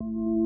you